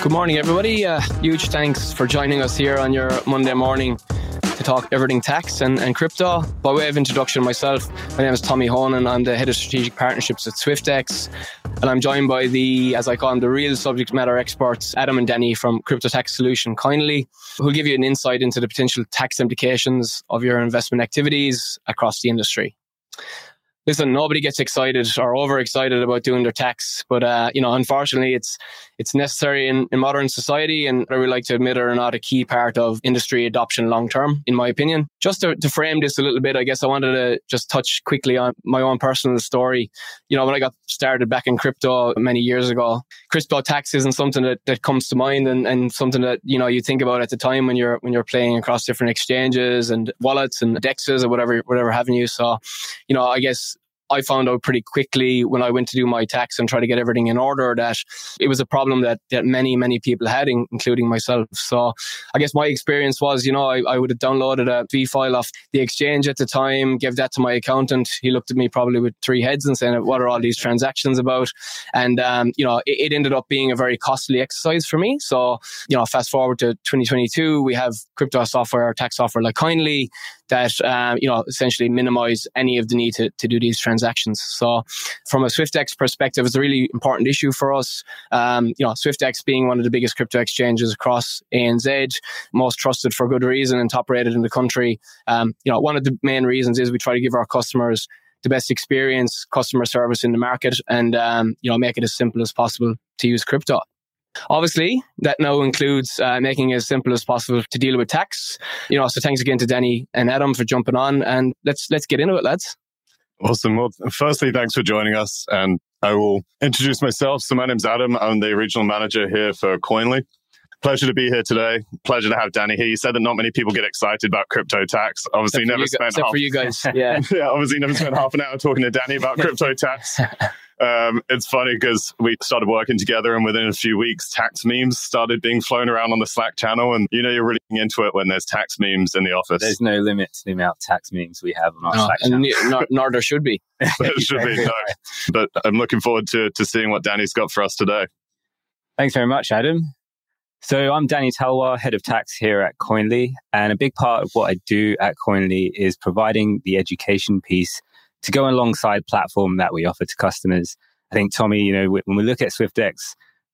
Good morning, everybody. Uh, huge thanks for joining us here on your Monday morning to talk everything tax and, and crypto. By way of introduction, myself, my name is Tommy Honan. I'm the head of strategic partnerships at Swyftx. And I'm joined by the, as I call them, the real subject matter experts, Adam and Danny from Crypto Tax Solution Koinly, who'll give you an insight into the potential tax implications of your investment activities across the industry listen, nobody gets excited or overexcited about doing their tax, but uh, you know, unfortunately, it's it's necessary in, in modern society, and I would like to admit, are not a key part of industry adoption long term, in my opinion. Just to, to frame this a little bit, I guess I wanted to just touch quickly on my own personal story. You know, when I got started back in crypto many years ago, crypto tax isn't something that, that comes to mind, and, and something that you know you think about at the time when you're when you're playing across different exchanges and wallets and dexes or whatever whatever having you. So, you know, I guess I found out pretty quickly when I went to do my tax and try to get everything in order that it was a problem that, that many, many people had, including myself. So I guess my experience was, you know, I, I would have downloaded a V file off the exchange at the time, gave that to my accountant. He looked at me probably with three heads and saying, what are all these transactions about? And, um, you know, it, it ended up being a very costly exercise for me. So, you know, fast forward to 2022, we have crypto software, tax software like Koinly that um, you know essentially minimize any of the need to, to do these transactions. So from a Swyftx perspective, it's a really important issue for us. Um, you know, Swyftx being one of the biggest crypto exchanges across ANZ, most trusted for good reason and top rated in the country. Um, you know, one of the main reasons is we try to give our customers the best experience, customer service in the market, and um, you know make it as simple as possible to use crypto. Obviously, that now includes uh, making it as simple as possible to deal with tax. You know, so thanks again to Danny and Adam for jumping on, and let's let's get into it, lads. Awesome. Well, firstly, thanks for joining us, and I will introduce myself. So my name's Adam. I'm the regional manager here for Koinly. Pleasure to be here today. Pleasure to have Danny here. You said that not many people get excited about crypto tax. Obviously, never spent except half, for you guys. Yeah, yeah. Obviously, never spent half an hour talking to Danny about crypto tax. Um, it's funny because we started working together, and within a few weeks, tax memes started being flown around on the Slack channel. And you know, you're really into it when there's tax memes in the office. There's no limit to the amount of tax memes we have on our no, Slack channel. Nor, nor there should be. there should be, no. But I'm looking forward to, to seeing what Danny's got for us today. Thanks very much, Adam. So I'm Danny Talwar, head of tax here at Koinly. And a big part of what I do at Koinly is providing the education piece to go alongside platform that we offer to customers. I think, Tommy, you know, when we look at Swyftx,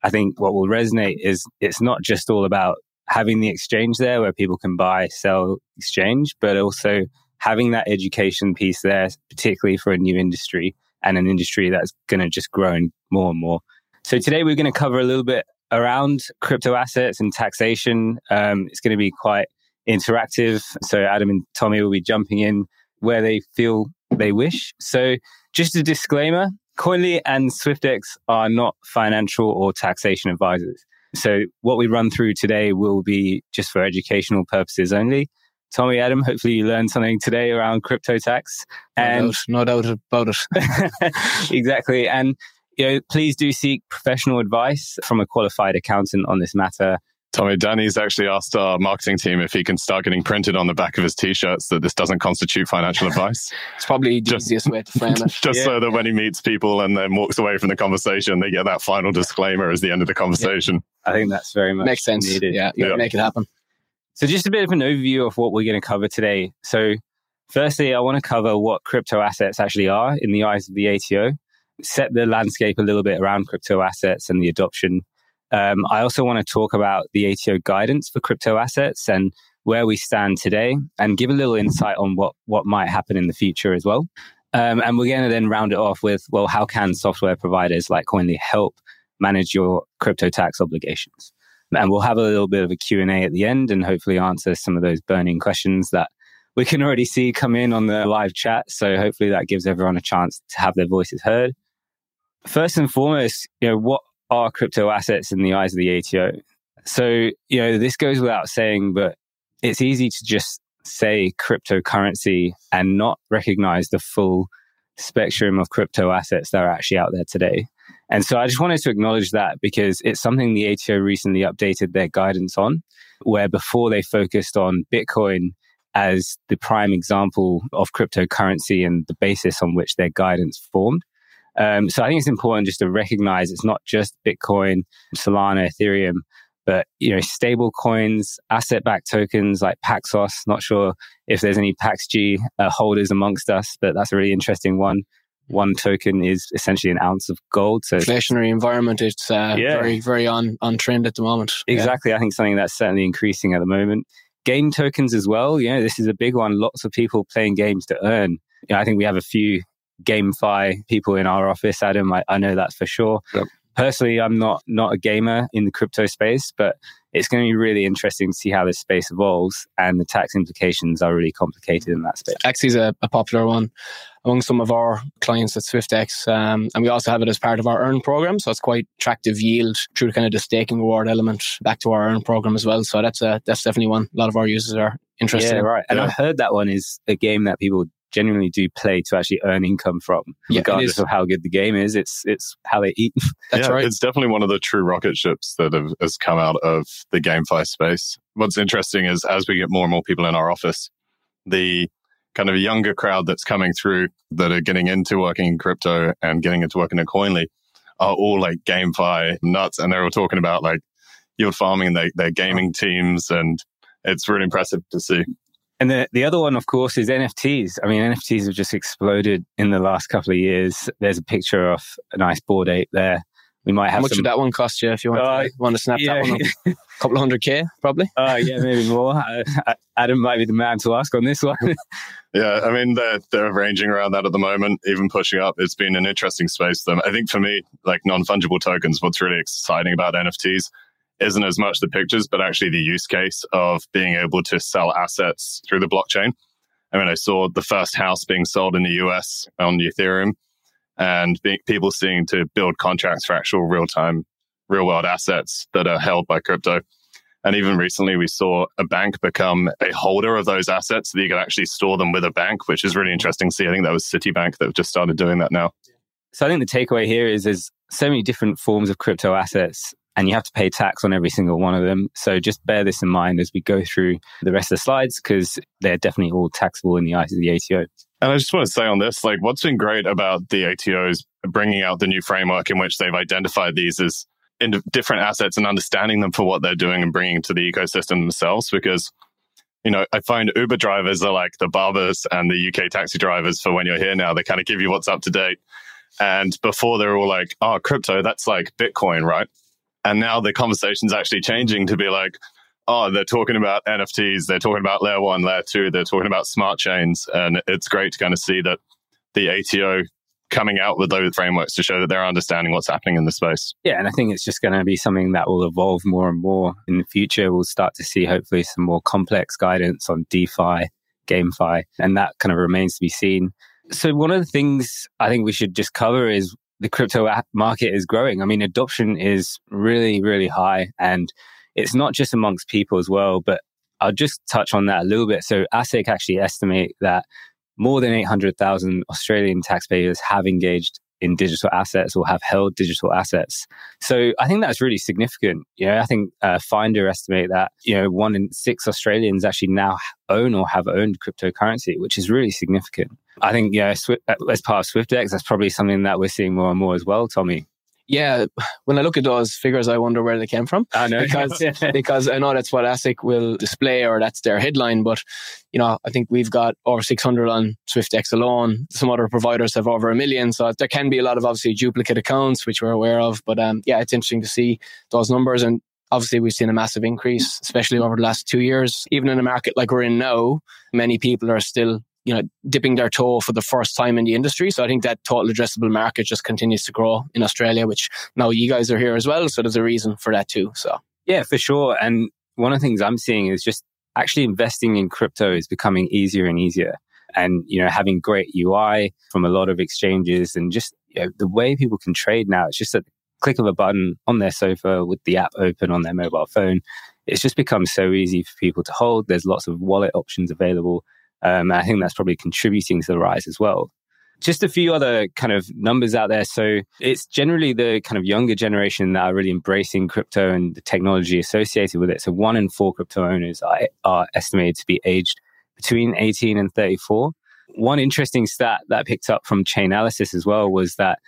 I think what will resonate is it's not just all about having the exchange there where people can buy, sell, exchange, but also having that education piece there, particularly for a new industry and an industry that's going to just grow more and more. So today we're going to cover a little bit around crypto assets and taxation. Um, it's going to be quite interactive. So Adam and Tommy will be jumping in where they feel they wish. So, just a disclaimer Koinly and Swyftx are not financial or taxation advisors. So, what we run through today will be just for educational purposes only. Tommy, Adam, hopefully you learned something today around crypto tax. And no doubt, no doubt about it. exactly. And you know, please do seek professional advice from a qualified accountant on this matter. Tommy, Danny's actually asked our marketing team if he can start getting printed on the back of his t-shirts that this doesn't constitute financial advice. it's probably the just, easiest way to frame it. Just yeah. so that when he meets people and then walks away from the conversation, they get that final disclaimer as the end of the conversation. Yeah. I think that's very much makes sense. Needed. Yeah, you yeah. make it happen. So just a bit of an overview of what we're going to cover today. So firstly, I want to cover what crypto assets actually are in the eyes of the ATO, set the landscape a little bit around crypto assets and the adoption um, I also want to talk about the ATO guidance for crypto assets and where we stand today and give a little insight on what, what might happen in the future as well. Um, and we're going to then round it off with, well, how can software providers like Koinly help manage your crypto tax obligations? And we'll have a little bit of a Q&A at the end and hopefully answer some of those burning questions that we can already see come in on the live chat. So hopefully that gives everyone a chance to have their voices heard. First and foremost, you know, what are crypto assets in the eyes of the ATO. So, you know, this goes without saying, but it's easy to just say cryptocurrency and not recognize the full spectrum of crypto assets that are actually out there today. And so I just wanted to acknowledge that because it's something the ATO recently updated their guidance on, where before they focused on Bitcoin as the prime example of cryptocurrency and the basis on which their guidance formed. Um, so I think it's important just to recognize it's not just Bitcoin, Solana, Ethereum, but you know, stable coins, asset-backed tokens like Paxos. Not sure if there's any PaxG uh, holders amongst us, but that's a really interesting one. One token is essentially an ounce of gold. So inflationary environment, it's uh, yeah. very, very on on trend at the moment. Exactly, yeah. I think something that's certainly increasing at the moment. Game tokens as well. You know, this is a big one. Lots of people playing games to earn. You know, I think we have a few GameFi people in our office, Adam. I, I know that for sure. Yep personally, I'm not not a gamer in the crypto space, but it's going to be really interesting to see how this space evolves, and the tax implications are really complicated in that space. Axie is a, a popular one among some of our clients at Swyftx, um, and we also have it as part of our Earn program. So it's quite attractive yield through kind of the staking reward element back to our Earn program as well. So that's a, that's definitely one a lot of our users are interested. Yeah, in. right. And yeah. I've heard that one is a game that people genuinely do play to actually earn income from, yeah, regardless of how good the game is. It's it's how they eat. That's yeah, right. It's definitely one of the true rocket ships that have, has come out of the GameFi space. What's interesting is as we get more and more people in our office, the kind of younger crowd that's coming through that are getting into working in crypto and getting into working at Koinly are all like GameFi nuts, and they're all talking about like yield farming and they, their gaming teams, and it's really impressive to see. And the, the other one, of course, is NFTs. I mean, NFTs have just exploded in the last couple of years. There's a picture of a nice Bored Ape there. We might have How much some... would that one cost you if you want, uh, to, want to snap yeah. that one up? A couple of hundred K, probably? Uh, yeah, maybe more. Uh, Adam might be the man to ask on this one. yeah, I mean, they're, they're ranging around that at the moment, even pushing up. It's been an interesting space for them. I think for me, like non fungible tokens, what's really exciting about NFTs isn't as much the pictures, but actually the use case of being able to sell assets through the blockchain. I mean, I saw the first house being sold in the US on Ethereum and be- people seeing to build contracts for actual real time, real world assets that are held by crypto. And even recently, we saw a bank become a holder of those assets so that you could actually store them with a bank, which is really interesting see. I think that was Citibank that just started doing that now. So I think the takeaway here is there's so many different forms of crypto assets and you have to pay tax on every single one of them. So just bear this in mind as we go through the rest of the slides because they're definitely all taxable in the eyes of the ATO. And I just want to say on this, like what's been great about the ATOs bringing out the new framework in which they've identified these as in different assets and understanding them for what they're doing and bringing to the ecosystem themselves because you know, I find Uber drivers are like the barbers and the UK taxi drivers for when you're here now. They kind of give you what's up to date. And before they're all like, oh, crypto, that's like Bitcoin, right? And now the conversation's actually changing to be like, oh, they're talking about NFTs, they're talking about layer one, layer two, they're talking about smart chains. And it's great to kind of see that the ATO coming out with those frameworks to show that they're understanding what's happening in the space. Yeah, and I think it's just going to be something that will evolve more and more in the future. We'll start to see hopefully some more complex guidance on DeFi, GameFi, and that kind of remains to be seen. So one of the things I think we should just cover is the crypto market is growing. I mean, adoption is really, really high. And it's not just amongst people as well, but I'll just touch on that a little bit. So ASIC actually estimate that more than 800,000 Australian taxpayers have engaged in digital assets or have held digital assets. So I think that's really significant. You know, I think uh, Finder estimate that you know one in six Australians actually now own or have owned cryptocurrency, which is really significant. I think yeah, uh, as part of Swyftx, that's probably something that we're seeing more and more as well, Tommy yeah, when I look at those figures, I wonder where they came from. I know because because I know that's what ASIC will display or that's their headline. But you know, I think we've got over 600 on Swyftx alone. Some other providers have over a million, so there can be a lot of obviously duplicate accounts, which we're aware of. But um, yeah, it's interesting to see those numbers and. Obviously, we've seen a massive increase, especially over the last two years. Even in a market like we're in now, many people are still you know, dipping their toe for the first time in the industry. So I think that total addressable market just continues to grow in Australia, which now you guys are here as well. So there's a reason for that too. So yeah, for sure. And one of the things I'm seeing is just actually investing in crypto is becoming easier and easier. And, you know, having great UI from a lot of exchanges and just you know, the way people can trade now, it's just a click of a button on their sofa with the app open on their mobile phone. It's just become so easy for people to hold. There's lots of wallet options available. Um, I think that's probably contributing to the rise as well. Just a few other kind of numbers out there. So it's generally the kind of younger generation that are really embracing crypto and the technology associated with it. So one in four crypto owners are, are estimated to be aged between 18 and 34. One interesting stat that I picked up from Chainalysis as well was that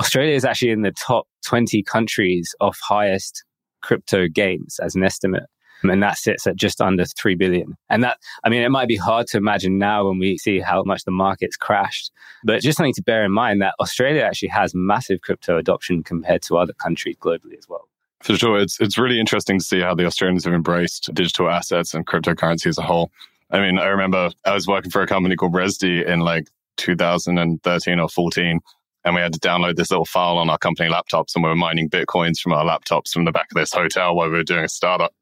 Australia is actually in the top 20 countries of highest crypto gains as an estimate. And that sits at just under 3 billion. And that, I mean, it might be hard to imagine now when we see how much the market's crashed, but just something to bear in mind that Australia actually has massive crypto adoption compared to other countries globally as well. For sure. It's, it's really interesting to see how the Australians have embraced digital assets and cryptocurrency as a whole. I mean, I remember I was working for a company called Resdi in like 2013 or 14 and we had to download this little file on our company laptops and we were mining bitcoins from our laptops from the back of this hotel while we were doing a startup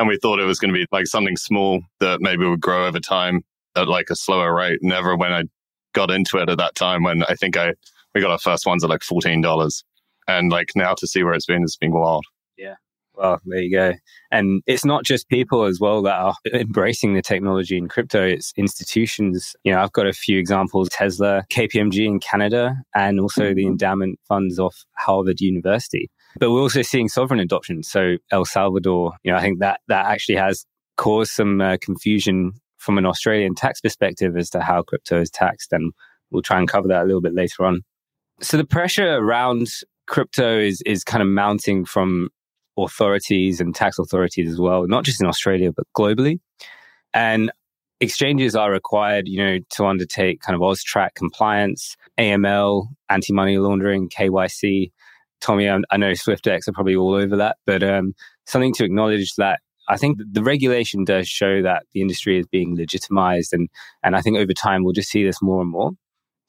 and we thought it was going to be like something small that maybe would grow over time at like a slower rate never when i got into it at that time when i think i we got our first ones at like $14 and like now to see where it's been it's been wild yeah well, there you go. And it's not just people as well that are embracing the technology in crypto, it's institutions. You know, I've got a few examples Tesla, KPMG in Canada, and also the mm-hmm. endowment funds of Harvard University. But we're also seeing sovereign adoption. So El Salvador, you know, I think that that actually has caused some uh, confusion from an Australian tax perspective as to how crypto is taxed. And we'll try and cover that a little bit later on. So the pressure around crypto is is kind of mounting from authorities and tax authorities as well, not just in Australia, but globally. And exchanges are required, you know, to undertake kind of AUSTRAC compliance, AML, anti-money laundering, KYC. Tommy, I, I know Swyftx are probably all over that, but um, something to acknowledge that I think the regulation does show that the industry is being legitimized, and and I think over time we'll just see this more and more.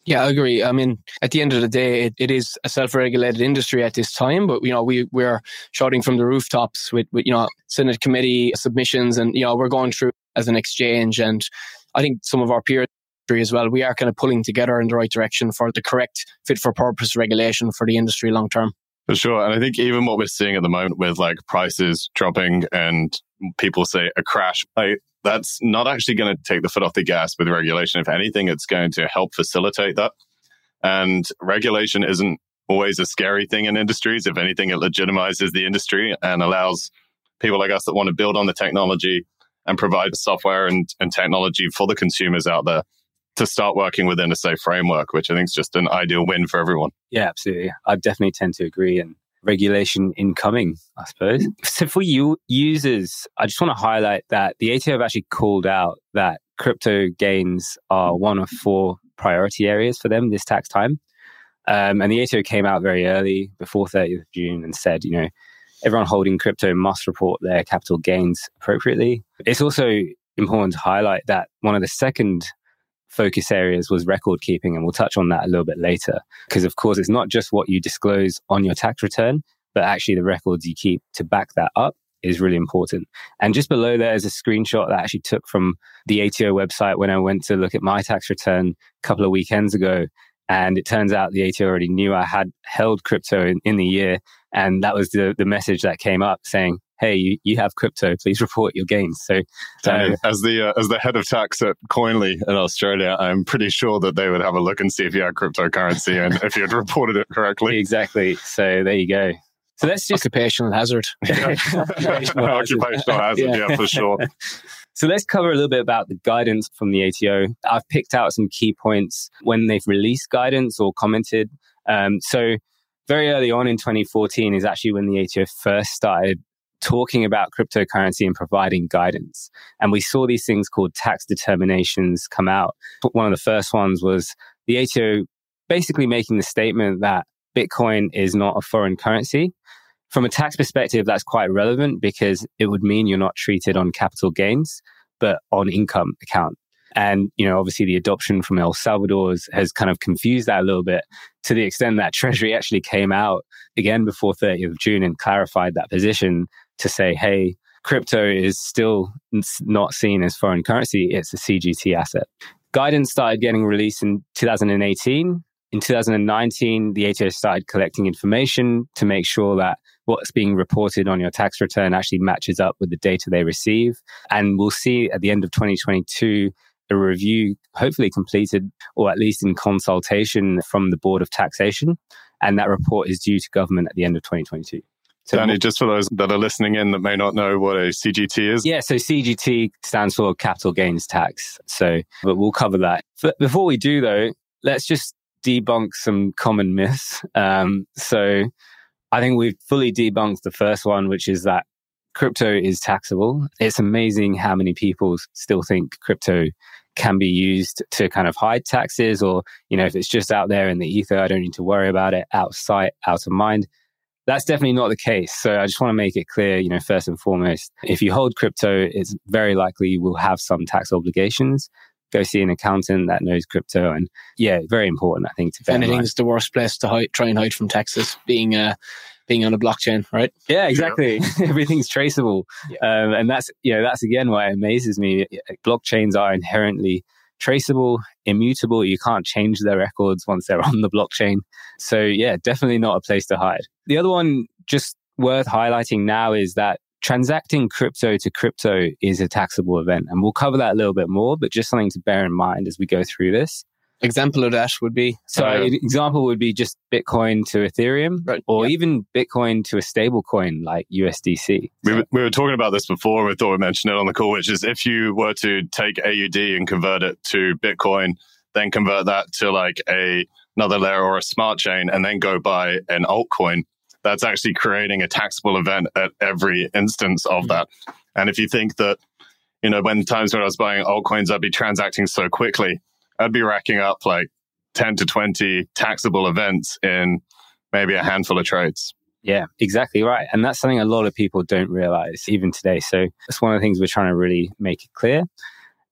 Yeah, I agree. I mean, at the end of the day, it, it is a self-regulated industry at this time, but you know, we we're shouting from the rooftops with, with you know Senate committee submissions, and you know, we're going through as an exchange, and I think some of our peers as well, we are kind of pulling together in the right direction for the correct fit for purpose regulation for the industry long term. For sure. And I think even what we're seeing at the moment with like prices dropping and people say a crash, like that's not actually going to take the foot off the gas with regulation. If anything, it's going to help facilitate that. And regulation isn't always a scary thing in industries. If anything, it legitimizes the industry and allows people like us that want to build on the technology and provide software and, and technology for the consumers out there to start working within a safe framework, which I think is just an ideal win for everyone. Yeah, absolutely. I definitely tend to agree. And regulation incoming, I suppose. So for you users, I just want to highlight that the ATO have actually called out that crypto gains are one of four priority areas for them this tax time. Um, and the ATO came out very early before 30th of June and said, you know, everyone holding crypto must report their capital gains appropriately. It's also important to highlight that one of the second focus areas was record keeping. And we'll touch on that a little bit later. Because, of course, it's not just what you disclose on your tax return, but actually the records you keep to back that up is really important. And just below there is a screenshot that I actually took from the ATO website when I went to look at my tax return a couple of weekends ago. And it turns out the ATO already knew I had held crypto in, in the year. And that was the, the message that came up saying, hey, you, you have crypto, please report your gains. So, Danny, uh, as the uh, as the head of tax at Koinly in Australia, I'm pretty sure that they would have a look and see if you had cryptocurrency and if you had reported it correctly. Exactly. So there you go. So that's just occupational hazard. occupational, occupational hazard, yeah. yeah, for sure. So let's cover a little bit about the guidance from the ATO. I've picked out some key points when they've released guidance or commented. Um, so very early on in 2014 is actually when the ATO first started talking about cryptocurrency and providing guidance. And we saw these things called tax determinations come out. One of the first ones was the ATO basically making the statement that Bitcoin is not a foreign currency. From a tax perspective, that's quite relevant because it would mean you're not treated on capital gains, but on income account. And, you know, obviously the adoption from El Salvador has, has, kind of confused that a little bit to the extent that Treasury actually came out again before 30th of June and clarified that position to say, hey, crypto is still not seen as foreign currency, it's a CGT asset. Guidance started getting released in 2018. In 2019, the ATO started collecting information to make sure that what's being reported on your tax return actually matches up with the data they receive. And we'll see at the end of 2022 a review hopefully completed or at least in consultation from the Board of Taxation. And that report is due to government at the end of 2022. So Danny, just for those that are listening in that may not know what a CGT is. Yeah, so CGT stands for capital gains tax. So, but we'll cover that. But before we do though, let's just debunk some common myths. Um, so I think we've fully debunked the first one, which is that crypto is taxable. It's amazing how many people still think crypto can be used to kind of hide taxes or, you know, if it's just out there in the ether, I don't need to worry about it, out of sight, out of mind. That's definitely not the case. So I just want to make it clear, you know, first and foremost, if you hold crypto, it's very likely you will have some tax obligations. Go see an accountant that knows crypto, and yeah, very important. I think to. Anything is the worst place to hide, try and hide from taxes, being uh, being on a blockchain, right? Yeah, exactly. Yeah. Everything's traceable, yeah. um, and that's you know that's again why it amazes me. Blockchains are inherently traceable, immutable. You can't change their records once they're on the blockchain. So yeah, definitely not a place to hide. The other one, just worth highlighting now, is that transacting crypto to crypto is a taxable event, and we'll cover that a little bit more. But just something to bear in mind as we go through this. Example of that would be so uh, an example would be just Bitcoin to Ethereum, right, or yeah. even Bitcoin to a stable coin like USDC. We were, we were talking about this before. We thought we mentioned it on the call, which is if you were to take AUD and convert it to Bitcoin, then convert that to like a another layer or a smart chain, and then go buy an altcoin. That's actually creating a taxable event at every instance of mm-hmm. that. And if you think that, you know, when times when I was buying altcoins, I'd be transacting so quickly I'd be racking up like 10 to 20 taxable events in maybe a handful of trades. Yeah, exactly right. And that's something a lot of people don't realize even today. So that's one of the things we're trying to really make it clear.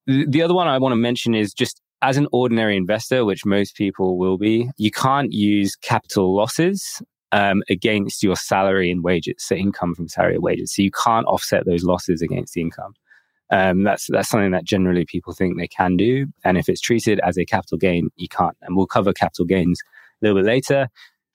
The other one I want to mention is just as an ordinary investor, which most people will be, you can't use capital losses um, against your salary and wages, so income from salary and wages. So you can't offset those losses against the income. Um, that's that's something that generally people think they can do, and if it's treated as a capital gain, you can't. And we'll cover capital gains a little bit later.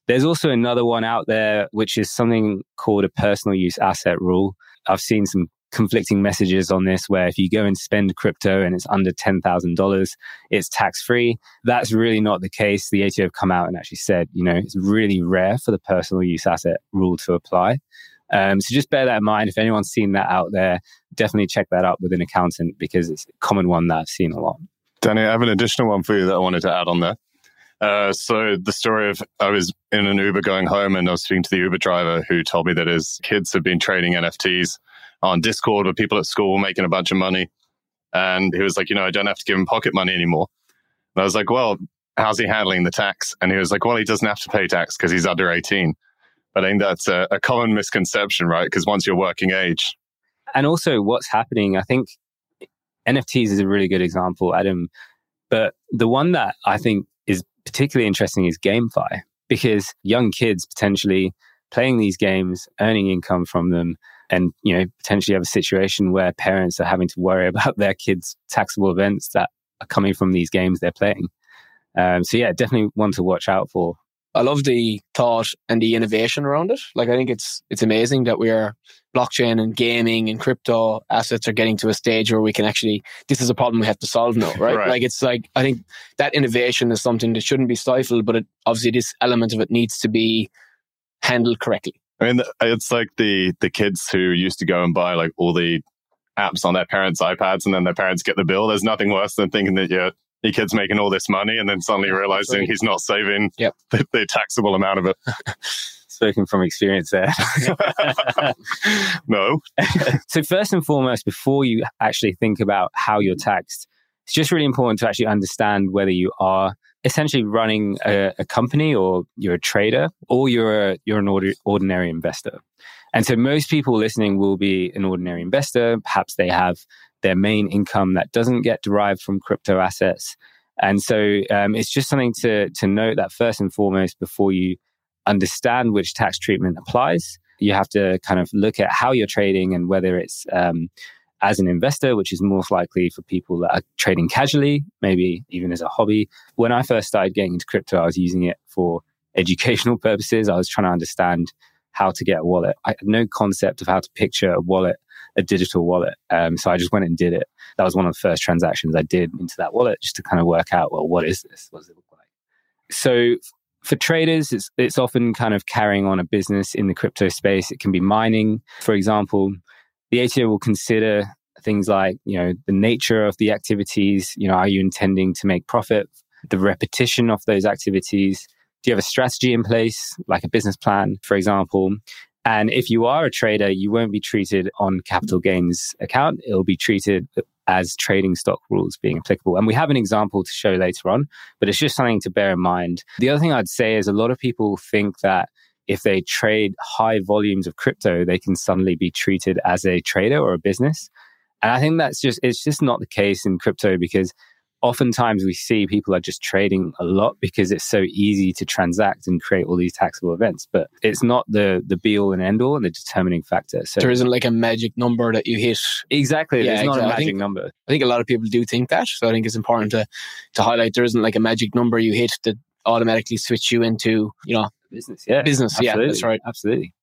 There's also another one out there, which is something called a personal use asset rule. I've seen some conflicting messages on this where if you go and spend crypto and it's under $10,000, it's tax free. That's really not the case. The ATO have come out and actually said, you know, it's really rare for the personal use asset rule to apply. Um, so just bear that in mind. If anyone's seen that out there, definitely check that out with an accountant because it's a common one that I've seen a lot. Danny, I have an additional one for you that I wanted to add on there. Uh, so the story of I was in an Uber going home and I was speaking to the Uber driver who told me that his kids have been trading NFTs on Discord with people at school making a bunch of money. And he was like, you know, I don't have to give him pocket money anymore. And I was like, well, how's he handling the tax? And he was like, well, he doesn't have to pay tax because he's under 18. I think that's a, a common misconception, right? Because once you're working age. And also, what's happening, I think NFTs is a really good example, Adam. But the one that I think is particularly interesting is GameFi, because young kids potentially playing these games, earning income from them, and you know potentially have a situation where parents are having to worry about their kids' taxable events that are coming from these games they're playing. Um, so yeah, definitely one to watch out for. I love the thought and the innovation around it. Like I think it's it's amazing that we are blockchain and gaming and crypto assets are getting to a stage where we can actually this is a problem we have to solve now, right? right. Like it's like I think that innovation is something that shouldn't be stifled, but it, obviously this element of it needs to be handled correctly. I mean, it's like the the kids who used to go and buy like all the apps on their parents' iPads, and then their parents get the bill. There's nothing worse than thinking that you're your kid's making all this money and then suddenly realizing right. he's not saving yep. the, the taxable amount of it. Speaking from experience there. no. so, first and foremost, before you actually think about how you're taxed, it's just really important to actually understand whether you are essentially running a, a company or you're a trader or you're a, you're an ordi- ordinary investor. And so most people listening will be an ordinary investor. Perhaps they have their main income that doesn't get derived from crypto assets. And so um, it's just something to, to note that first and foremost, before you understand which tax treatment applies, you have to kind of look at how you're trading and whether it's um, as an investor, which is most likely for people that are trading casually, maybe even as a hobby. When I first started getting into crypto, I was using it for educational purposes. I was trying to understand how to get a wallet. I had no concept of how to picture a wallet a digital wallet. Um, so I just went and did it. That was one of the first transactions I did into that wallet just to kind of work out, well, what is this? What does it look like? So for traders, it's, it's often kind of carrying on a business in the crypto space. It can be mining, for example. The ATO will consider things like, you know, the nature of the activities. You know, are you intending to make profit the repetition of those activities. Do you have a strategy in place, like a business plan, for example? And if you are a trader, you won't be treated on capital gains account. It'll be treated as trading stock rules being applicable. And we have an example to show later on, but it's just something to bear in mind. The other thing I'd say is a lot of people think that if they trade high volumes of crypto, they can suddenly be treated as a trader or a business. And I think that's just, it's just not the case in crypto because oftentimes we see people are just trading a lot because it's so easy to transact and create all these taxable events but it's not the the be all and end all and the determining factor. So there isn't like a magic number that you hit. Exactly yeah, there's not exactly. a magic think, number. I think a lot of people do think that so i think it's important to to highlight there isn't like a magic number you hit that automatically switch you into you know business yeah business. Absolutely. yeah that's right. absolutely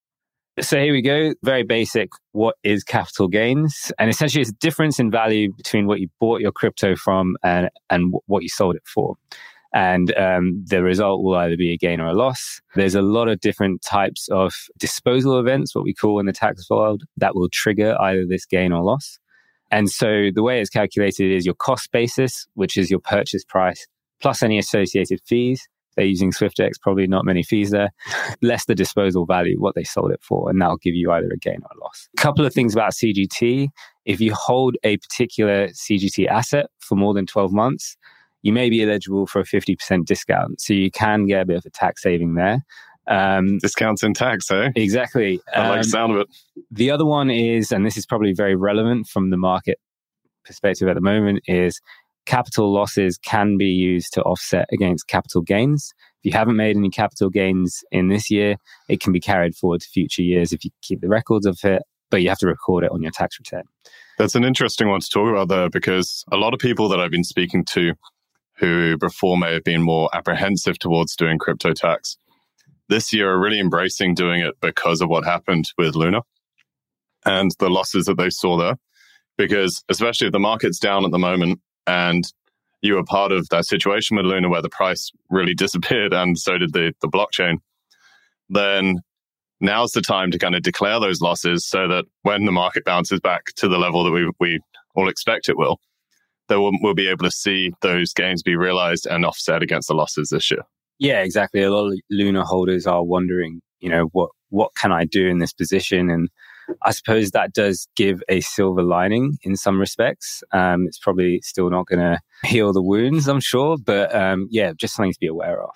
so here we go. Very basic. What is capital gains? And essentially, it's a difference in value between what you bought your crypto from and, and what you sold it for. And um, the result will either be a gain or a loss. There's a lot of different types of disposal events, what we call in the tax world, that will trigger either this gain or loss. And so the way it's calculated is your cost basis, which is your purchase price, plus any associated fees they're using Swyftx, probably not many fees there, less the disposal value, what they sold it for, and that'll give you either a gain or a loss. A couple of things about CGT. If you hold a particular CGT asset for more than 12 months, you may be eligible for a 50% discount. So you can get a bit of a tax saving there. Um, Discounts in tax, eh? Exactly. I like the um, sound of it. The other one is, and this is probably very relevant from the market perspective at the moment, is capital losses can be used to offset against capital gains. If you haven't made any capital gains in this year, it can be carried forward to future years if you keep the records of it, but you have to record it on your tax return. That's an interesting one to talk about there because a lot of people that I've been speaking to who before may have been more apprehensive towards doing crypto tax this year are really embracing doing it because of what happened with Luna and the losses that they saw there. Because especially if the market's down at the moment, and you were part of that situation with Luna where the price really disappeared and so did the, the blockchain, then now's the time to kind of declare those losses so that when the market bounces back to the level that we, we all expect it will, then we'll, we'll be able to see those gains be realized and offset against the losses this year. Yeah, exactly. A lot of Luna holders are wondering, you know, what what can I do in this position? And I suppose that does give a silver lining in some respects. Um, it's probably still not going to heal the wounds, I'm sure, but um, yeah, just something to be aware of.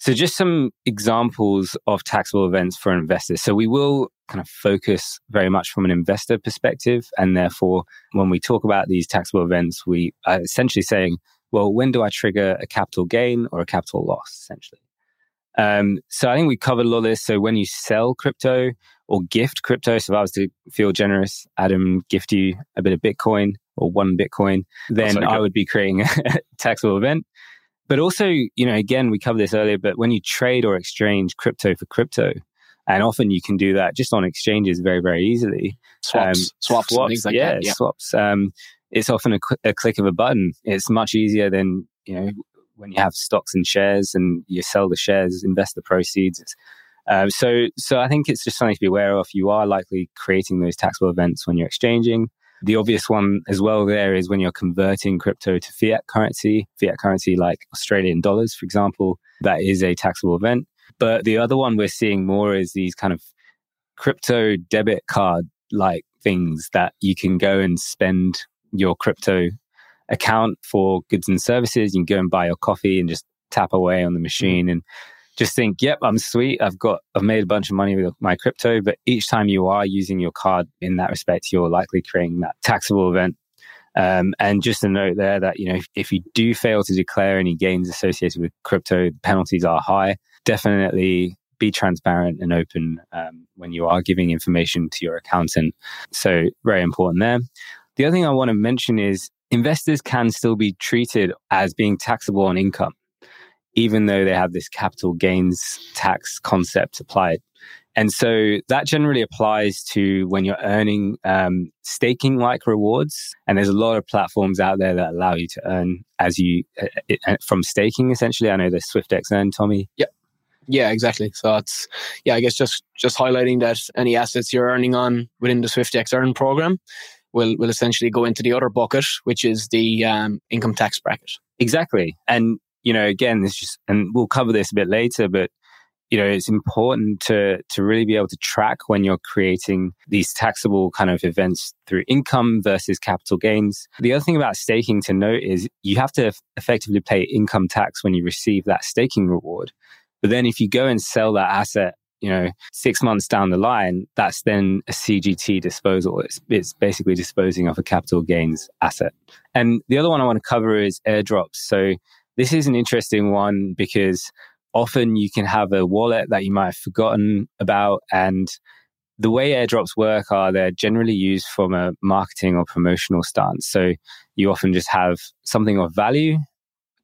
So, just some examples of taxable events for investors. So, we will kind of focus very much from an investor perspective. And therefore, when we talk about these taxable events, we are essentially saying, well, when do I trigger a capital gain or a capital loss, essentially? Um, so I think we covered a lot of this. So when you sell crypto or gift crypto, so if I was to feel generous, Adam gift you a bit of Bitcoin or one Bitcoin, then I would be creating a taxable event. But also, you know, again, we covered this earlier, but when you trade or exchange crypto for crypto, and often you can do that just on exchanges very, very easily. Swaps, um, swaps, swaps like yeah, that, yeah, swaps. Um, it's often a, a, click of a button. It's much easier than you know when you have stocks and shares and you sell the shares, invest the proceeds. Um, so, so I think it's just something to be aware of. You are likely creating those taxable events when you're exchanging. The obvious one as well there is when you're converting crypto to fiat currency, fiat currency like Australian dollars, for example, that is a taxable event. But the other one we're seeing more is these kind of crypto debit card like things that you can go and spend your crypto account for goods and services. You can go and buy your coffee and just tap away on the machine mm-hmm. and just think, yep, I'm sweet. I've got, I've made a bunch of money with my crypto. But each time you are using your card in that respect, you're likely creating that taxable event. Um, and just a note there that, you know, if, if, you do fail to declare any gains associated with crypto, penalties are high. Definitely be transparent and open um, when you are giving information to your accountant. So, very important there. The other thing I want to mention is investors can still be treated as being taxable on income, even though they have this capital gains tax concept applied. And so that generally applies to when you're earning um, staking like rewards. And there's a lot of platforms out there that allow you to earn as you uh, uh, from staking, essentially. I know there's Swyftx Earn, Tommy. Yep. Yeah, exactly. So it's yeah, I guess just just highlighting that any assets you're earning on within the Swyftx Earn program will will essentially go into the other bucket, which is the um, income tax bracket. Exactly, and you know, again, this just, and we'll cover this a bit later, but you know, it's important to to really be able to track when you're creating these taxable kind of events through income versus capital gains. The other thing about staking to note is you have to effectively pay income tax when you receive that staking reward. But then if you go and sell that asset, you know, six months down the line, that's then a CGT disposal. It's, it's basically disposing of a capital gains asset. And the other one I want to cover is airdrops. So this is an interesting one because often you can have a wallet that you might have forgotten about and the way airdrops work are they're generally used from a marketing or promotional stance. So you often just have something of value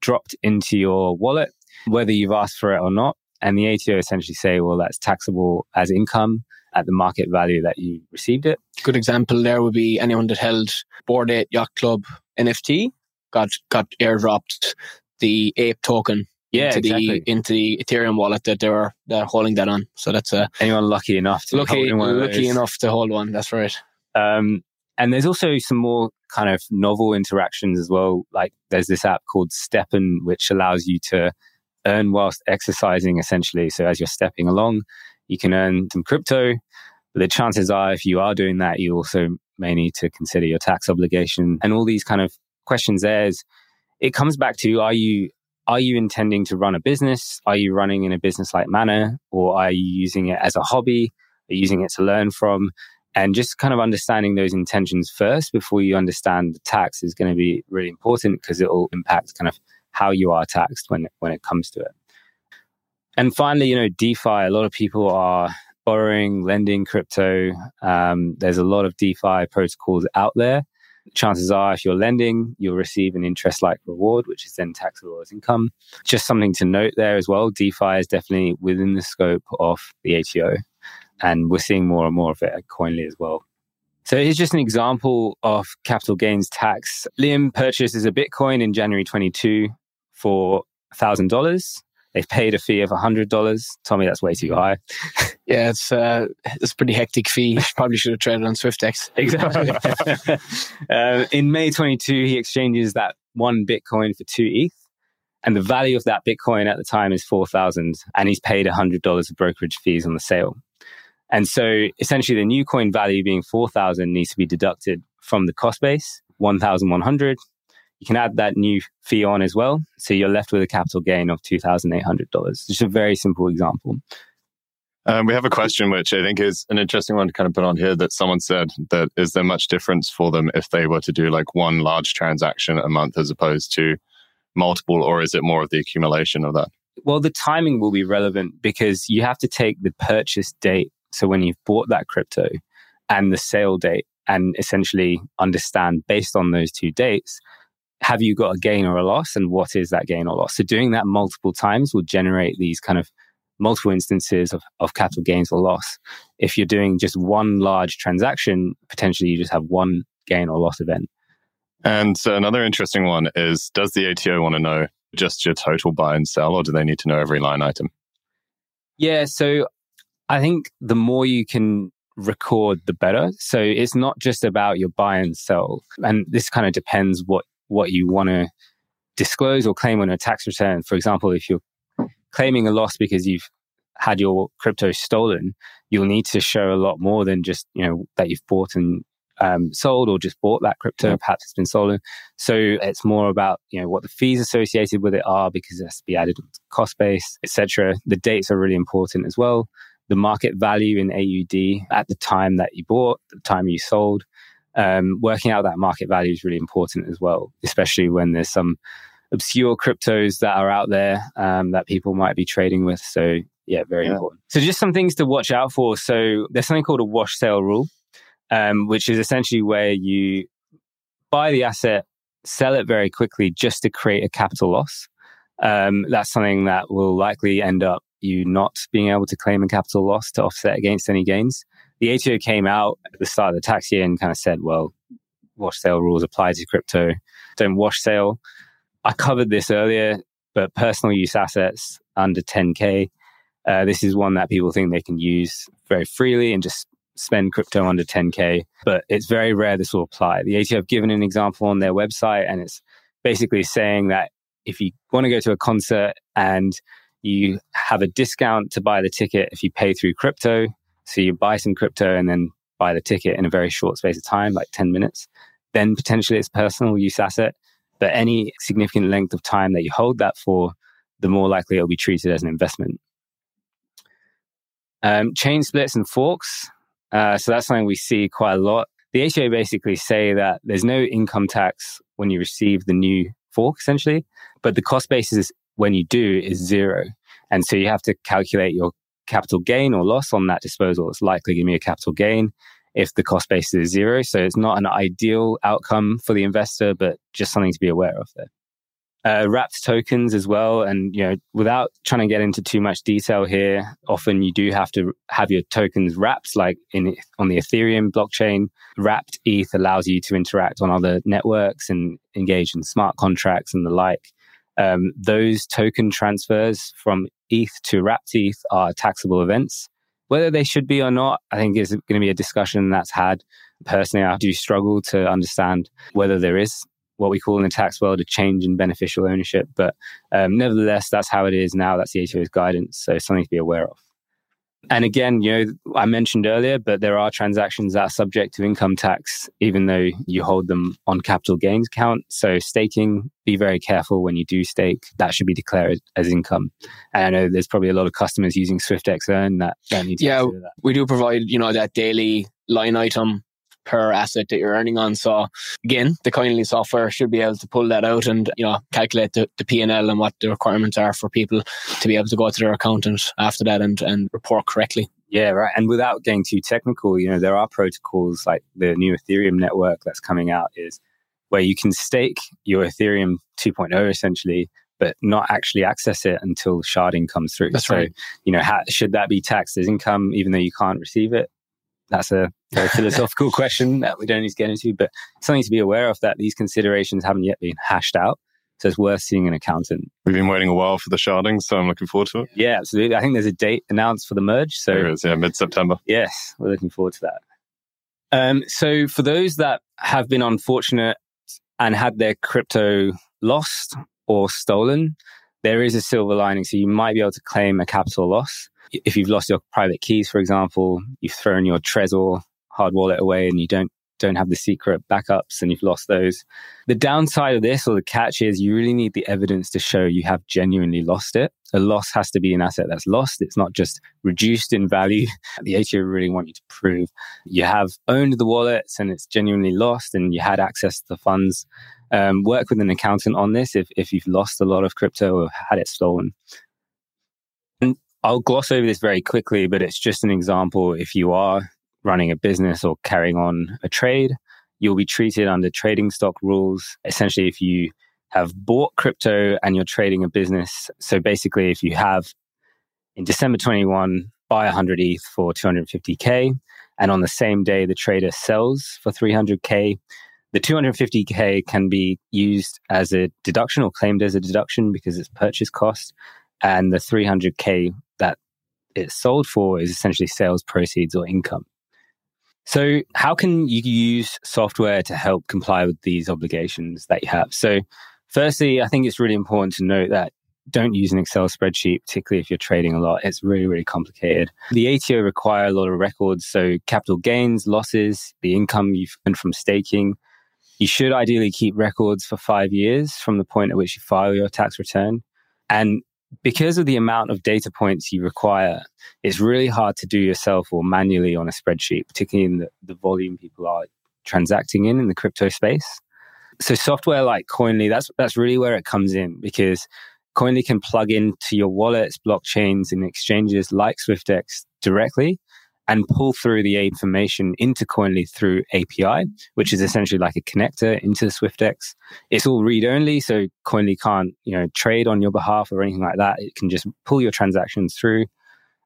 dropped into your wallet, whether you've asked for it or not. And the ATO essentially say, well, that's taxable as income at the market value that you received it. Good example there would be anyone that held Bored Ape Yacht Club NFT got got airdropped the ape token yeah, into exactly. the into the Ethereum wallet that they were they're holding that on. So that's a Anyone lucky enough to lucky lucky enough to hold one. That's right. Um, and there's also some more kind of novel interactions as well. Like there's this app called STEPN, which allows you to earn whilst exercising essentially. So as you're stepping along, you can earn some crypto. But the chances are, if you are doing that, you also may need to consider your tax obligation and all these kind of questions. There is, it comes back to are you are you intending to run a business? Are you running in a business like manner, or are you using it as a hobby? Are you using it to learn from? And just kind of understanding those intentions first before you understand the tax is going to be really important because it will impact kind of how you are taxed when when it comes to it. And finally, you know, DeFi. A lot of people are borrowing, lending crypto. Um, there's a lot of DeFi protocols out there. Chances are, if you're lending, you'll receive an interest like reward, which is then taxable as income. Just something to note there as well DeFi is definitely within the scope of the ATO, and we're seeing more and more of it at Koinly as well. So here's just an example of capital gains tax. Liam purchases a Bitcoin in January 22 for $1,000. They've paid a fee of $100. Tommy, that's way too high. Yeah, it's uh, it's a pretty hectic fee. Probably should have traded on Swyftx. Exactly. um, in May 22, he exchanges that one Bitcoin for two ETH. And the value of that Bitcoin at the time is 4,000. And he's paid $100 of brokerage fees on the sale. And so essentially the new coin value being 4,000 needs to be deducted from the cost base, 1,100. You can add that new fee on as well. So you're left with a capital gain of $2,800. Just a very simple example. Um, we have a question which I think is an interesting one to kind of put on here that someone said that is there much difference for them if they were to do like one large transaction a month as opposed to multiple, or is it more of the accumulation of that? Well, the timing will be relevant because you have to take the purchase date. So when you've bought that crypto and the sale date and essentially understand based on those two dates, have you got a gain or a loss and what is that gain or loss? So doing that multiple times will generate these kind of multiple instances of, of capital gains or loss. If you're doing just one large transaction, potentially you just have one gain or loss event. And so another interesting one is Does the ATO want to know just your total buy and sell, or do they need to know every line item? Yeah, so I think the more you can record, the better. So it's not just about your buy and sell. And this kind of depends what, what you want to disclose or claim on a tax return. For example, if you're claiming a loss because you've had your crypto stolen, you'll need to show a lot more than just, you know, that you've bought and um, sold or just bought that crypto, Yeah. perhaps it's been stolen. So it's more about, you know, what the fees associated with it are because it has to be added to the cost base, etc. The dates are really important as well. The market value in AUD at the time that you bought, the time you sold. Um, working out that market value is really important as well, especially when there's some obscure cryptos that are out there um, that people might be trading with. So yeah, very Yeah. important. So just some things to watch out for. So there's something called a wash sale rule, um, which is essentially where you buy the asset, sell it very quickly just to create a capital loss. Um, that's something that will likely end up you not being able to claim a capital loss to offset against any gains. The ATO came out at the start of the tax year and kind of said, well, wash sale rules apply to crypto. Don't wash sale. I covered this earlier, but personal use assets under 10K. Uh, this is one that people think they can use very freely and just spend crypto under 10K, but it's very rare this will apply. The ATO have given an example on their website, and it's basically saying that if you want to go to a concert and you have a discount to buy the ticket if you pay through crypto. So you buy some crypto and then buy the ticket in a very short space of time, like 10 minutes. Then potentially it's personal use asset. But any significant length of time that you hold that for, the more likely it'll be treated as an investment. Um, chain splits and forks. Uh, so that's something we see quite a lot. The ATO basically say that there's no income tax when you receive the new fork, essentially, but the cost basis when you do is zero. And so you have to calculate your capital gain or loss on that disposal. It's likely give me a capital gain if the cost basis is zero. So it's not an ideal outcome for the investor, but just something to be aware of there. Uh, wrapped tokens as well. And, you know, without trying to get into too much detail here, often you do have to have your tokens wrapped, like in on the Ethereum blockchain. Wrapped ETH allows you to interact on other networks and engage in smart contracts and the like. Um, those token transfers from ETH to wrapped ETH are taxable events. Whether they should be or not, I think is going to be a discussion that's had. Personally, I do struggle to understand whether there is what we call in the tax world a change in beneficial ownership. But um, nevertheless, that's how it is now. That's the ATO's guidance. So something to be aware of. And again, you know, I mentioned earlier, but there are transactions that are subject to income tax, even though you hold them on capital gains account. So staking, be very careful when you do stake. That should be declared as income. And I know there's probably a lot of customers using Swyftx Earn that, that need to yeah, we do provide, you know, that daily line item per asset that you're earning on. So again, the Koinly software should be able to pull that out and you know calculate the, the P and L and what the requirements are for people to be able to go to their accountant after that and, and report correctly. Yeah, right. And without getting too technical, you know, there are protocols like the new Ethereum network that's coming out is where you can stake your Ethereum 2.0 essentially, but not actually access it until sharding comes through. That's so, right. you know, how, should that be taxed as income even though you can't receive it? That's a very philosophical question that we don't need to get into, but something to be aware of that these considerations haven't yet been hashed out. So it's worth seeing an accountant. We've been waiting a while for the sharding, so I'm looking forward to it. Yeah, absolutely. I think there's a date announced for the merge. So there is, yeah, mid September. Yes, we're looking forward to that. Um, so for those that have been unfortunate and had their crypto lost or stolen, there is a silver lining. So you might be able to claim a capital loss if you've lost your private keys, for example, you've thrown your Trezor hard wallet away and you don't don't have the secret backups and you've lost those. The downside of this or the catch is you really need the evidence to show you have genuinely lost it. A loss has to be an asset that's lost. It's not just reduced in value. The ATO really want you to prove you have owned the wallets and it's genuinely lost and you had access to the funds. Um, work with an accountant on this if, if you've lost a lot of crypto or had it stolen. I'll gloss over this very quickly, but it's just an example. If you are running a business or carrying on a trade, you'll be treated under trading stock rules. Essentially, if you have bought crypto and you're trading a business, so basically, if you have in December 21, buy 100 ETH for 250K, and on the same day the trader sells for 300K, the 250K can be used as a deduction or claimed as a deduction because it's purchase cost. And the 300K that it's sold for is essentially sales proceeds or income. So, how can you use software to help comply with these obligations that you have? So, firstly, I think it's really important to note that don't use an Excel spreadsheet, particularly if you're trading a lot. It's really, really complicated. The ATO require a lot of records. So, capital gains, losses, the income you've earned from staking. You should ideally keep records for five years from the point at which you file your tax return. And because of the amount of data points you require, it's really hard to do yourself or manually on a spreadsheet, particularly in the, the volume people are transacting in in the crypto space. So software like Koinly, that's that's really where it comes in because Koinly can plug into your wallets, blockchains, and exchanges like Swyftx directly and pull through the information into Koinly through API, which is essentially like a connector into Swyftx. It's all read only, so Koinly can't, you know, trade on your behalf or anything like that. It can just pull your transactions through.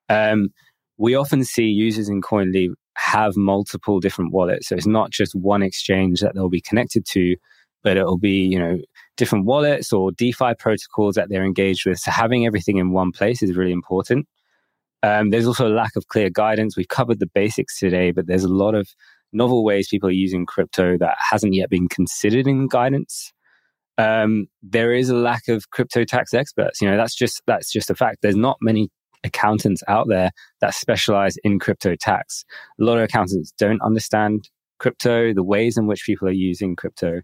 Um, we often see users in Koinly have multiple different wallets. So it's not just one exchange that they'll be connected to, but it'll be, you know, different wallets or DeFi protocols that they're engaged with. So having everything in one place is really important. Um, there's also a lack of clear guidance. We've covered the basics today, but there's a lot of novel ways people are using crypto that hasn't yet been considered in guidance. um, there is a lack of crypto tax experts. You know, that's just that's just a fact. There's not many accountants out there that specialize in crypto tax. A lot of accountants don't understand crypto, the ways in which people are using crypto.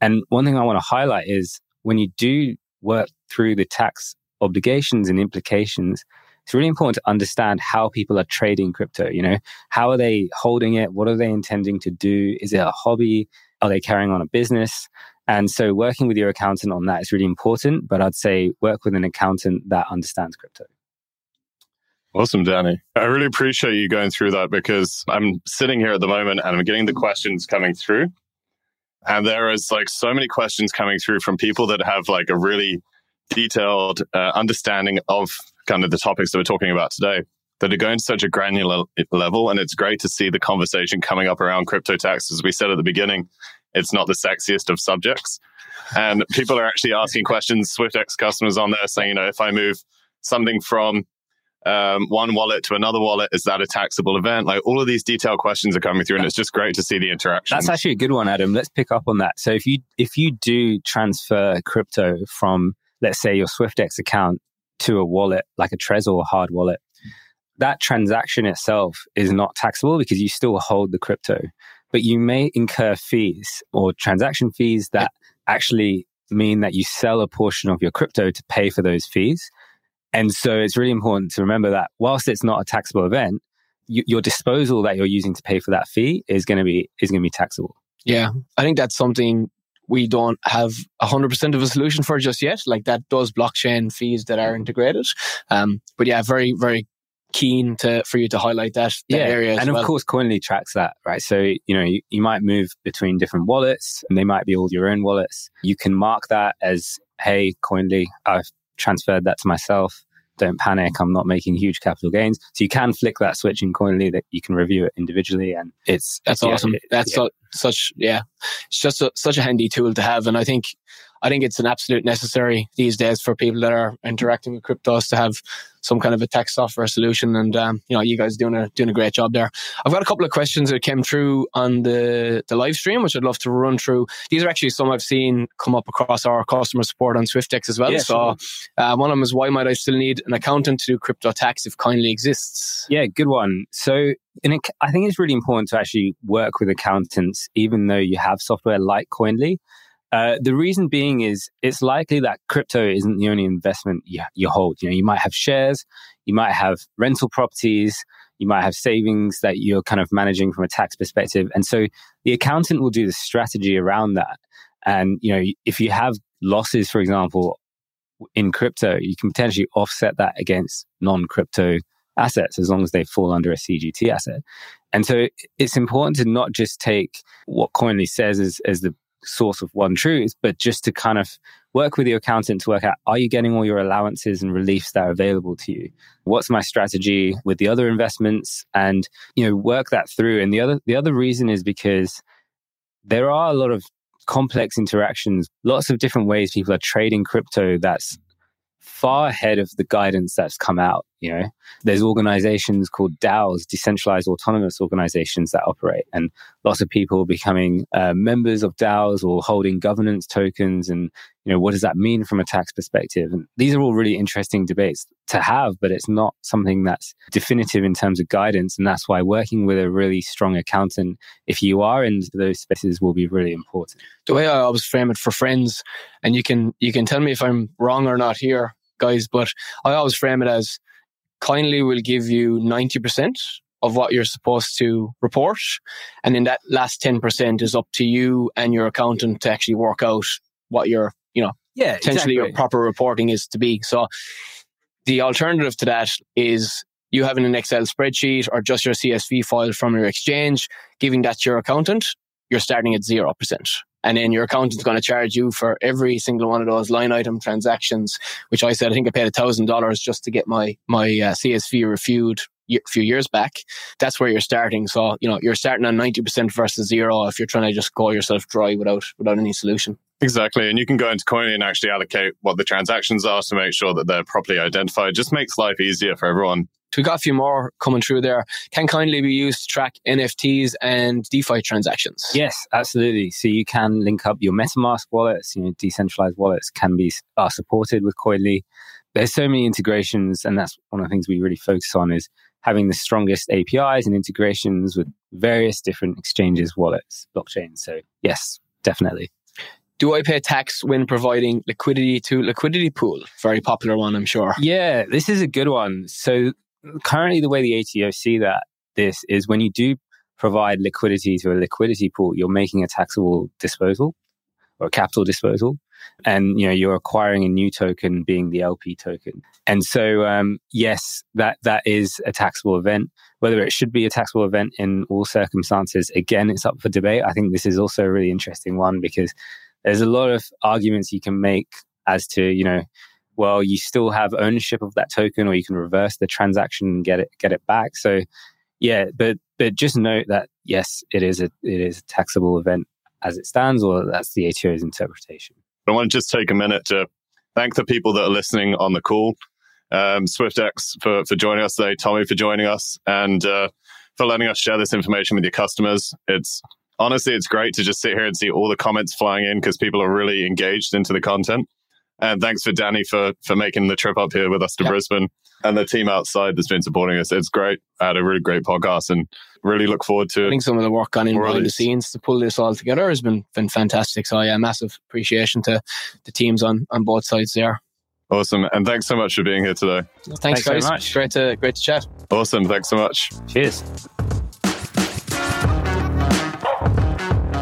And one thing I want to highlight is when you do work through the tax obligations and implications, it's really important to understand how people are trading crypto. You know, how are they holding it? What are they intending to do? Is it a hobby? Are they carrying on a business? And so working with your accountant on that is really important. But I'd say work with an accountant that understands crypto. Awesome, Danny. I really appreciate you going through that because I'm sitting here at the moment and I'm getting the questions coming through. And there is like so many questions coming through from people that have like a really detailed uh, understanding of kind of the topics that we're talking about today that are going to such a granular level. And it's great to see the conversation coming up around crypto tax. As we said at the beginning, it's not the sexiest of subjects. And people are actually asking questions, Swyftx customers on there saying, you know, if I move something from um, one wallet to another wallet, is that a taxable event? Like all of these detailed questions are coming through, and it's just great to see the interaction. That's actually a good one, Adam. Let's pick up on that. So if you if you do transfer crypto from, let's say, your Swyftx account to a wallet like a Trezor or hard wallet, that transaction itself is not taxable because you still hold the crypto, but you may incur fees or transaction fees that actually mean that you sell a portion of your crypto to pay for those fees. And so it's really important to remember that whilst it's not a taxable event, you, your disposal that you're using to pay for that fee is going to be is going to be taxable. Yeah, I think that's something we don't have 100% of a solution for just yet. Like that does blockchain fees that are integrated. Um, but yeah, very, very keen to for you to highlight that, that yeah. area. and of well. course, Koinly tracks that, right? So, you know, you, you might move between different wallets and they might be all your own wallets. You can mark that as, hey, Koinly, I've transferred that to myself. Don't panic. I'm not making huge capital gains. So you can flick that switch in Koinly that you can review it individually. And it's, that's yeah, awesome. it- that's yeah. su- such, yeah, it's just a, such a handy tool to have. And I think, I think it's an absolute necessary these days for people that are interacting with cryptos to have some kind of a tech software solution. And, um, you know, you guys doing a, doing a great job there. I've got a couple of questions that came through on the, the live stream, which I'd love to run through. These are actually some I've seen come up across our customer support on Swyftx as well. Yeah, so, uh, one of them is why might I still need an accountant to do crypto tax if Koinly exists? Yeah, good one. So, in a, I think it's really important to actually work with accountants, even though you have software like Koinly. Uh, the reason being is it's likely that crypto isn't the only investment you, you hold. You know, you might have shares, you might have rental properties, you might have savings that you're kind of managing from a tax perspective, and so the accountant will do the strategy around that. And you know, if you have losses, for example, in crypto, you can potentially offset that against non-crypto assets as long as they fall under a CGT asset. And so it's important to not just take what Koinly says as, as the source of one truth, but just to kind of work with your accountant to work out are you getting all your allowances and reliefs that are available to you? What's my strategy with the other investments? And you know, work that through. And the other the other reason is because there are a lot of complex interactions, lots of different ways people are trading crypto that's far ahead of the guidance that's come out. You know, there's organizations called DAOs, decentralized autonomous organizations that operate, and lots of people becoming uh, members of DAOs or holding governance tokens. And you know, what does that mean from a tax perspective? And these are all really interesting debates to have, but it's not something that's definitive in terms of guidance. And that's why working with a really strong accountant, if you are in those spaces, will be really important. the way I always frame it for friends, and you can you can tell me if I'm wrong or not here, guys, but I always frame it as Koinly will give you ninety percent of what you're supposed to report, and then that last ten percent is up to you and your accountant to actually work out what your you know Yeah, potentially your proper reporting is to be. So the alternative to that is you having an Excel spreadsheet or just your CSV file from your exchange, giving that to your accountant, you're starting at 0%. And then your accountant's going to charge you for every single one of those line item transactions, which I said, I think I paid a thousand dollars just to get my, my uh, CSV reviewed a few years back. That's where you're starting. So, you know, you're starting on 90% versus zero if you're trying to just go yourself dry without, without any solution. Exactly. And you can go into Koinly and actually allocate what the transactions are to make sure that they're properly identified. Just makes life easier for everyone. We got a few more coming through there. Can Koinly be used to track NFTs and DeFi transactions. Yes, absolutely. So you can link up your MetaMask wallets. You know, decentralized wallets can be are supported with Koinly. There's so many integrations, and that's one of the things we really focus on is having the strongest APIs and integrations with various different exchanges, wallets, blockchains. So yes, definitely. Do I pay tax when providing liquidity to liquidity pool? Very popular one, I'm sure. Yeah, this is a good one. So currently the way the ATO see that this is when you do provide liquidity to a liquidity pool, you're making a taxable disposal or a capital disposal. And you know you're acquiring a new token, being the LP token. And so, um, yes, that that is a taxable event. Whether it should be a taxable event in all circumstances, again, it's up for debate. I think this is also a really interesting one because there's a lot of arguments you can make as to you know well, you still have ownership of that token, or you can reverse the transaction and get it get it back. So, yeah, but but just note that yes, it is a it is a taxable event as it stands, or that's the ATO's interpretation. I want to just take a minute to thank the people that are listening on the call. Um, Swyftx for for joining us today, Tommy for joining us, and uh, for letting us share this information with your customers. It's honestly, it's great to just sit here and see all the comments flying in because people are really engaged into the content. And thanks for Danny for for making the trip up here with us to yep. Brisbane and the team outside that's been supporting us. It's great. I had a really great podcast and really look forward to. I think some of the work gone in behind the scenes to pull this all together has been been fantastic. So yeah, massive appreciation to the teams on on both sides there. Awesome, and thanks so much for being here today. Well, thanks, thanks, guys. much. Great to great to chat. Awesome. Thanks so much. Cheers.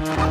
You.